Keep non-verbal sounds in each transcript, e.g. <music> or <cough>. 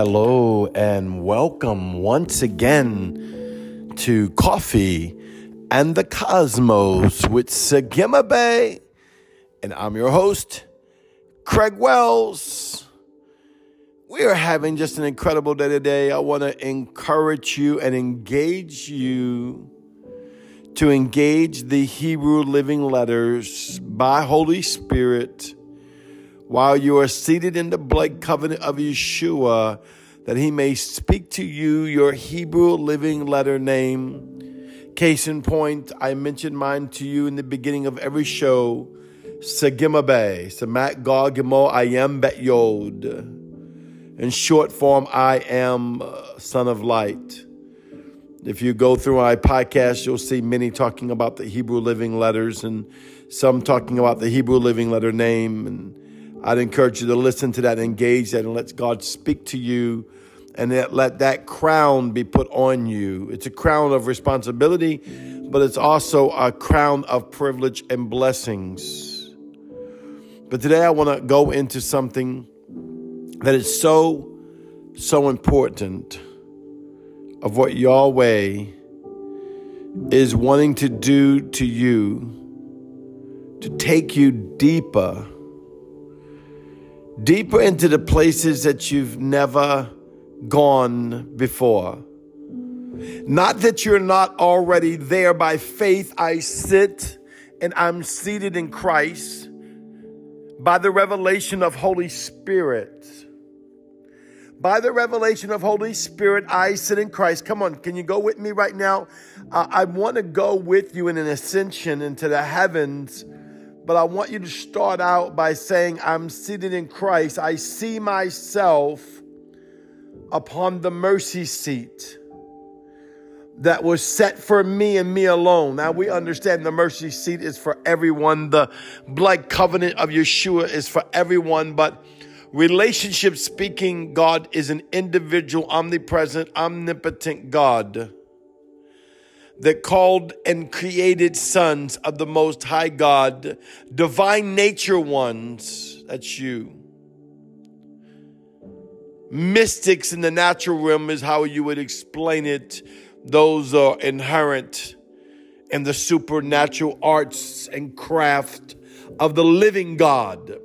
Hello and welcome once again to Coffee and the Cosmos with Sagima Bay. And I'm your host, Craig Wells. We are having just an incredible day today. I want to encourage you and engage you to engage the Hebrew living letters by Holy Spirit while you are seated in the blood covenant of Yeshua, that he may speak to you your Hebrew living letter name. Case in point, I mentioned mine to you in the beginning of every show. Sagimabe, Samat Gog I am Bet Yod. In short form, I am uh, Son of Light. If you go through my podcast, you'll see many talking about the Hebrew living letters and some talking about the Hebrew living letter name and I'd encourage you to listen to that, engage that, and let God speak to you and let that crown be put on you. It's a crown of responsibility, but it's also a crown of privilege and blessings. But today I want to go into something that is so, so important of what Yahweh is wanting to do to you to take you deeper deeper into the places that you've never gone before. Not that you're not already there by faith. I sit and I'm seated in Christ by the revelation of Holy Spirit. By the revelation of Holy Spirit, I sit in Christ. Come on, can you go with me right now? Uh, I want to go with you in an ascension into the heavens but I want you to start out by saying, I'm seated in Christ. I see myself upon the mercy seat that was set for me and me alone. Now we understand the mercy seat is for everyone. The blood covenant of Yeshua is for everyone, but relationship speaking, God is an individual, omnipresent, omnipotent God that called and created sons of the Most High God, divine nature ones. That's you. Mystics in the natural realm is how you would explain it. Those are inherent in the supernatural arts and craft of the living God.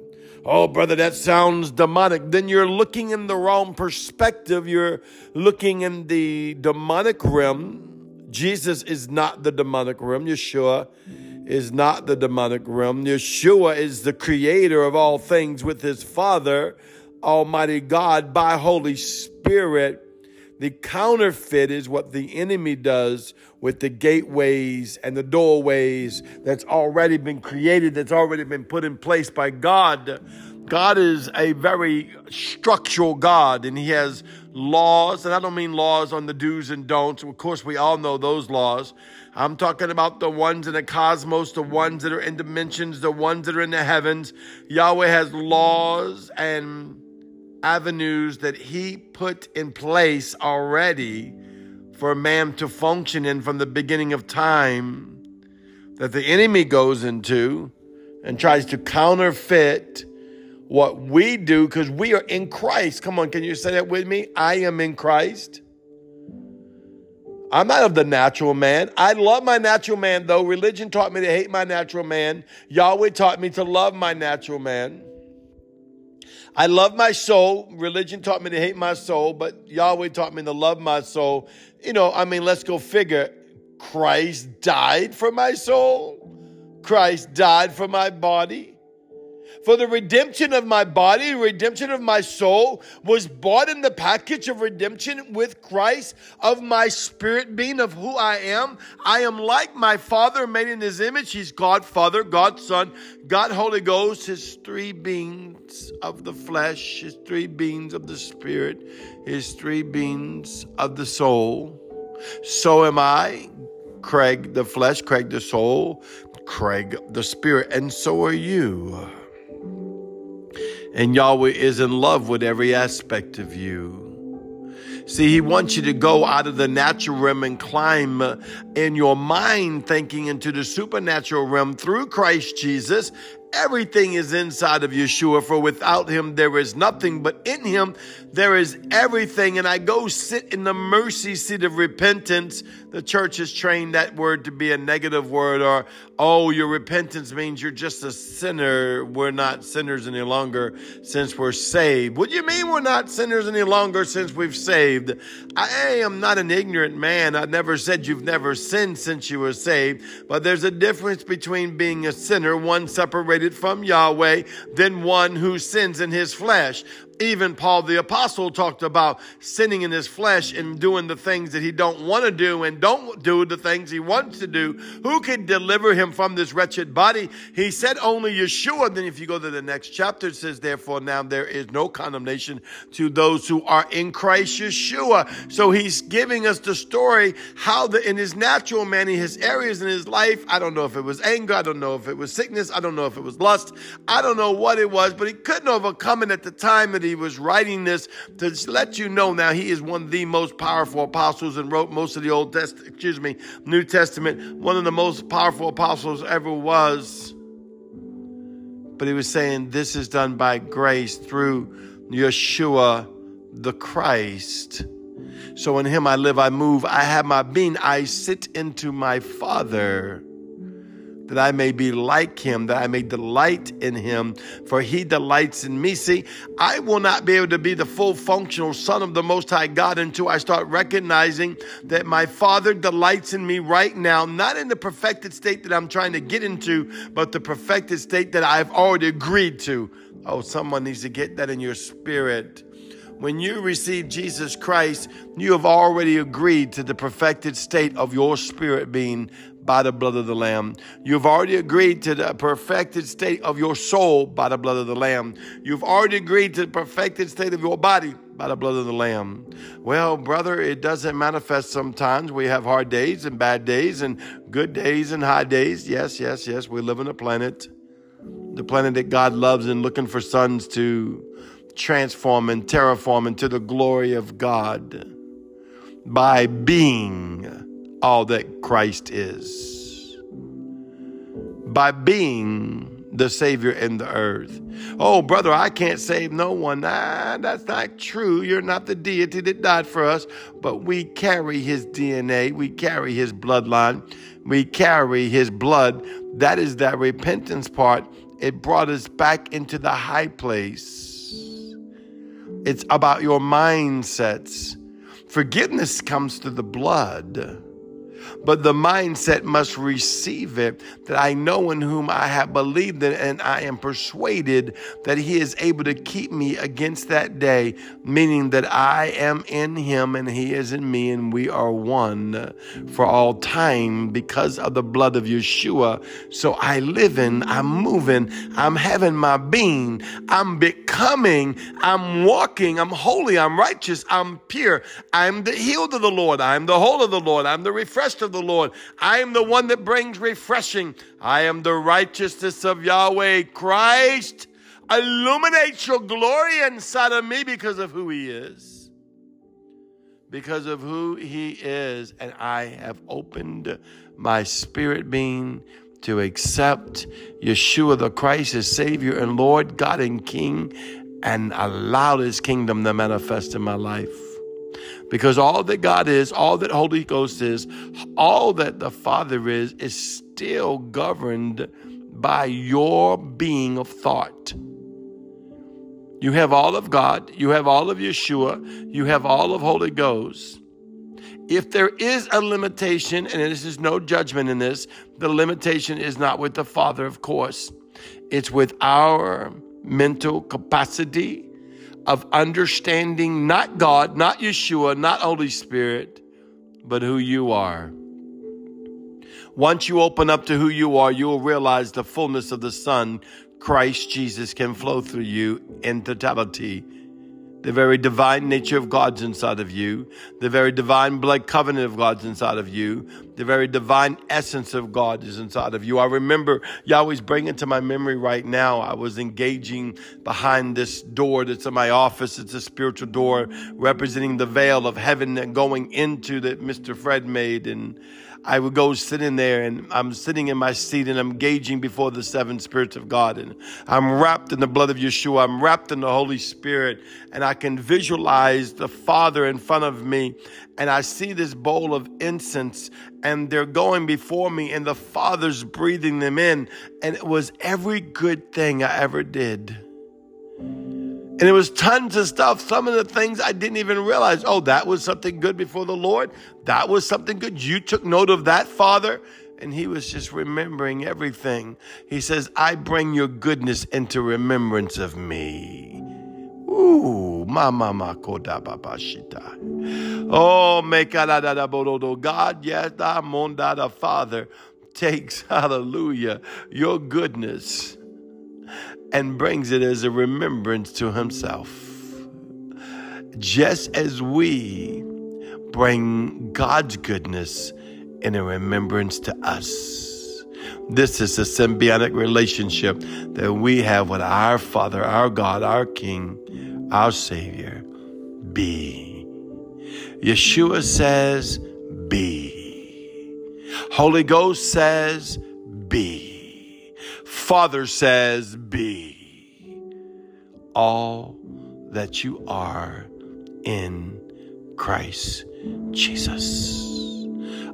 Oh, brother, that sounds demonic. Then you're looking in the wrong perspective. You're looking in the demonic realm Jesus is not the demonic realm. Yeshua is not the demonic realm. Yeshua is the creator of all things with his Father, Almighty God, by Holy Spirit. The counterfeit is what the enemy does with the gateways and the doorways that's already been created, that's already been put in place by God. God is a very structural God, and He has laws, and I don't mean laws on the do's and don'ts. Of course, we all know those laws. I'm talking about the ones in the cosmos, the ones that are in dimensions, the ones that are in the heavens. Yahweh has laws and avenues that He put in place already for man to function in from the beginning of time that the enemy goes into and tries to counterfeit what we do because we are in Christ. Come on, can you say that with me? I am in Christ. I'm not of the natural man. I love my natural man, though. Religion taught me to hate my natural man. Yahweh taught me to love my natural man. I love my soul. Religion taught me to hate my soul, but Yahweh taught me to love my soul. You know, I mean, let's go figure. Christ died for my soul. Christ died for my body for the redemption of my body, redemption of my soul was bought in the package of redemption with Christ of my spirit being of who I am. I am like my Father made in his image. He's God Father, God Son, God Holy Ghost, his three beings of the flesh, his three beings of the spirit, his three beings of the soul. So am I, Craig the flesh, Craig the soul, Craig the spirit, and so are you. And Yahweh is in love with every aspect of you. See, he wants you to go out of the natural realm and climb uh, in your mind thinking into the supernatural realm through Christ Jesus Everything is inside of Yeshua, for without him there is nothing, but in him there is everything. And I go sit in the mercy seat of repentance. The church has trained that word to be a negative word, or, oh, your repentance means you're just a sinner. We're not sinners any longer since we're saved. What do you mean we're not sinners any longer since we've saved? I am not an ignorant man. I never said you've never sinned since you were saved, but there's a difference between being a sinner, one separated separated from Yahweh than one who sins in his flesh. Even Paul the apostle talked about sinning in his flesh and doing the things that he don't want to do and don't do the things he wants to do. Who can deliver him from this wretched body? He said only Yeshua. Then if you go to the next chapter, it says, therefore now there is no condemnation to those who are in Christ Yeshua. So he's giving us the story how the, in his natural man, he has areas in his life. I don't know if it was anger. I don't know if it was sickness. I don't know if it was lust. I don't know what it was, but he couldn't overcome it at the time that he was writing this to let you know now he is one of the most powerful apostles and wrote most of the Old Testament, excuse me, New Testament, one of the most powerful apostles ever was. But he was saying this is done by grace through Yeshua the Christ. So in him I live, I move, I have my being, I sit into my Father that I may be like him, that I may delight in him, for he delights in me. See, I will not be able to be the full functional son of the Most High God until I start recognizing that my Father delights in me right now, not in the perfected state that I'm trying to get into, but the perfected state that I've already agreed to. Oh, someone needs to get that in your spirit. When you receive Jesus Christ, you have already agreed to the perfected state of your spirit being by the blood of the Lamb. You've already agreed to the perfected state of your soul by the blood of the Lamb. You've already agreed to the perfected state of your body by the blood of the Lamb. Well, brother, it doesn't manifest sometimes. We have hard days and bad days and good days and high days. Yes, yes, yes. We live on a planet, the planet that God loves and looking for sons to transform and terraform into the glory of God by being all that Christ is by being the Savior in the earth. Oh, brother, I can't save no one. Nah, that's not true. You're not the deity that died for us, but we carry his DNA, we carry his bloodline, we carry his blood. That is that repentance part. It brought us back into the high place. It's about your mindsets. Forgiveness comes through the blood but the mindset must receive it that I know in whom I have believed in, and I am persuaded that He is able to keep me against that day, meaning that I am in Him and He is in me, and we are one for all time because of the blood of Yeshua. So I live in, I'm moving, I'm having my being, I'm becoming, I'm walking, I'm holy, I'm righteous, I'm pure, I'm the healed of the Lord, I'm the whole of the Lord, I'm the refreshed of the Lord. I am the one that brings refreshing. I am the righteousness of Yahweh. Christ illuminates your glory inside of me because of who He is. Because of who He is. And I have opened my spirit being to accept Yeshua the Christ as Savior and Lord, God and King, and allow His kingdom to manifest in my life. Because all that God is, all that Holy Ghost is, all that the Father is, is still governed by your being of thought. You have all of God, you have all of Yeshua, you have all of Holy Ghost. If there is a limitation, and this is no judgment in this, the limitation is not with the Father, of course. It's with our mental capacity of understanding not God, not Yeshua, not Holy Spirit, but who you are. Once you open up to who you are, you will realize the fullness of the Son, Christ Jesus, can flow through you in totality. The very divine nature of God's inside of you. The very divine blood covenant of God's inside of you. The very divine essence of God is inside of you. I remember Yahweh's bringing to my memory right now. I was engaging behind this door that's in my office. It's a spiritual door representing the veil of heaven and going into that Mr. Fred made. And I would go sit in there and I'm sitting in my seat and I'm gauging before the seven spirits of God and I'm wrapped in the blood of Yeshua. I'm wrapped in the Holy Spirit and I can visualize the Father in front of me and I see this bowl of incense and they're going before me and the Father's breathing them in and it was every good thing I ever did. And it was tons of stuff. Some of the things I didn't even realize. Oh, that was something good before the Lord. That was something good. You took note of that, Father. And he was just remembering everything. He says, I bring your goodness into remembrance of me. Ooh, ma mama makodababashita. Oh, mekadadaborodo. God, yes, da the Father takes, <laughs> hallelujah, your goodness and brings it as a remembrance to himself. Just as we bring God's goodness in a remembrance to us. This is a symbiotic relationship that we have with our Father, our God, our King, our Savior. Be. Yeshua says, Be. Holy Ghost says, Be. Father says, Be all that you are in Christ Jesus.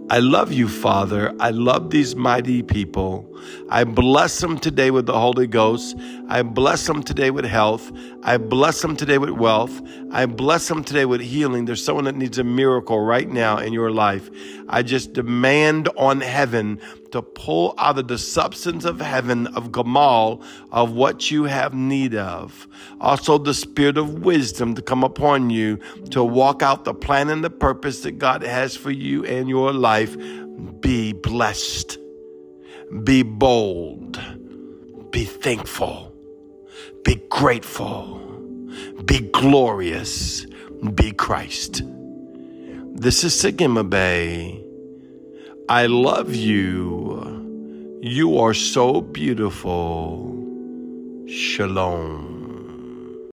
I love you, Father. I love these mighty people. I bless them today with the Holy Ghost. I bless them today with health. I bless them today with wealth. I bless them today with healing. There's someone that needs a miracle right now in your life. I just demand on heaven to pull out of the substance of heaven of Gamal of what you have need of. Also, the spirit of wisdom to come upon you to walk out the plan and the purpose that God has for you and your life. Be blessed. Be bold. Be thankful. Be grateful. Be glorious. Be Christ. This is Sigma Bay. I love you. You are so beautiful. Shalom.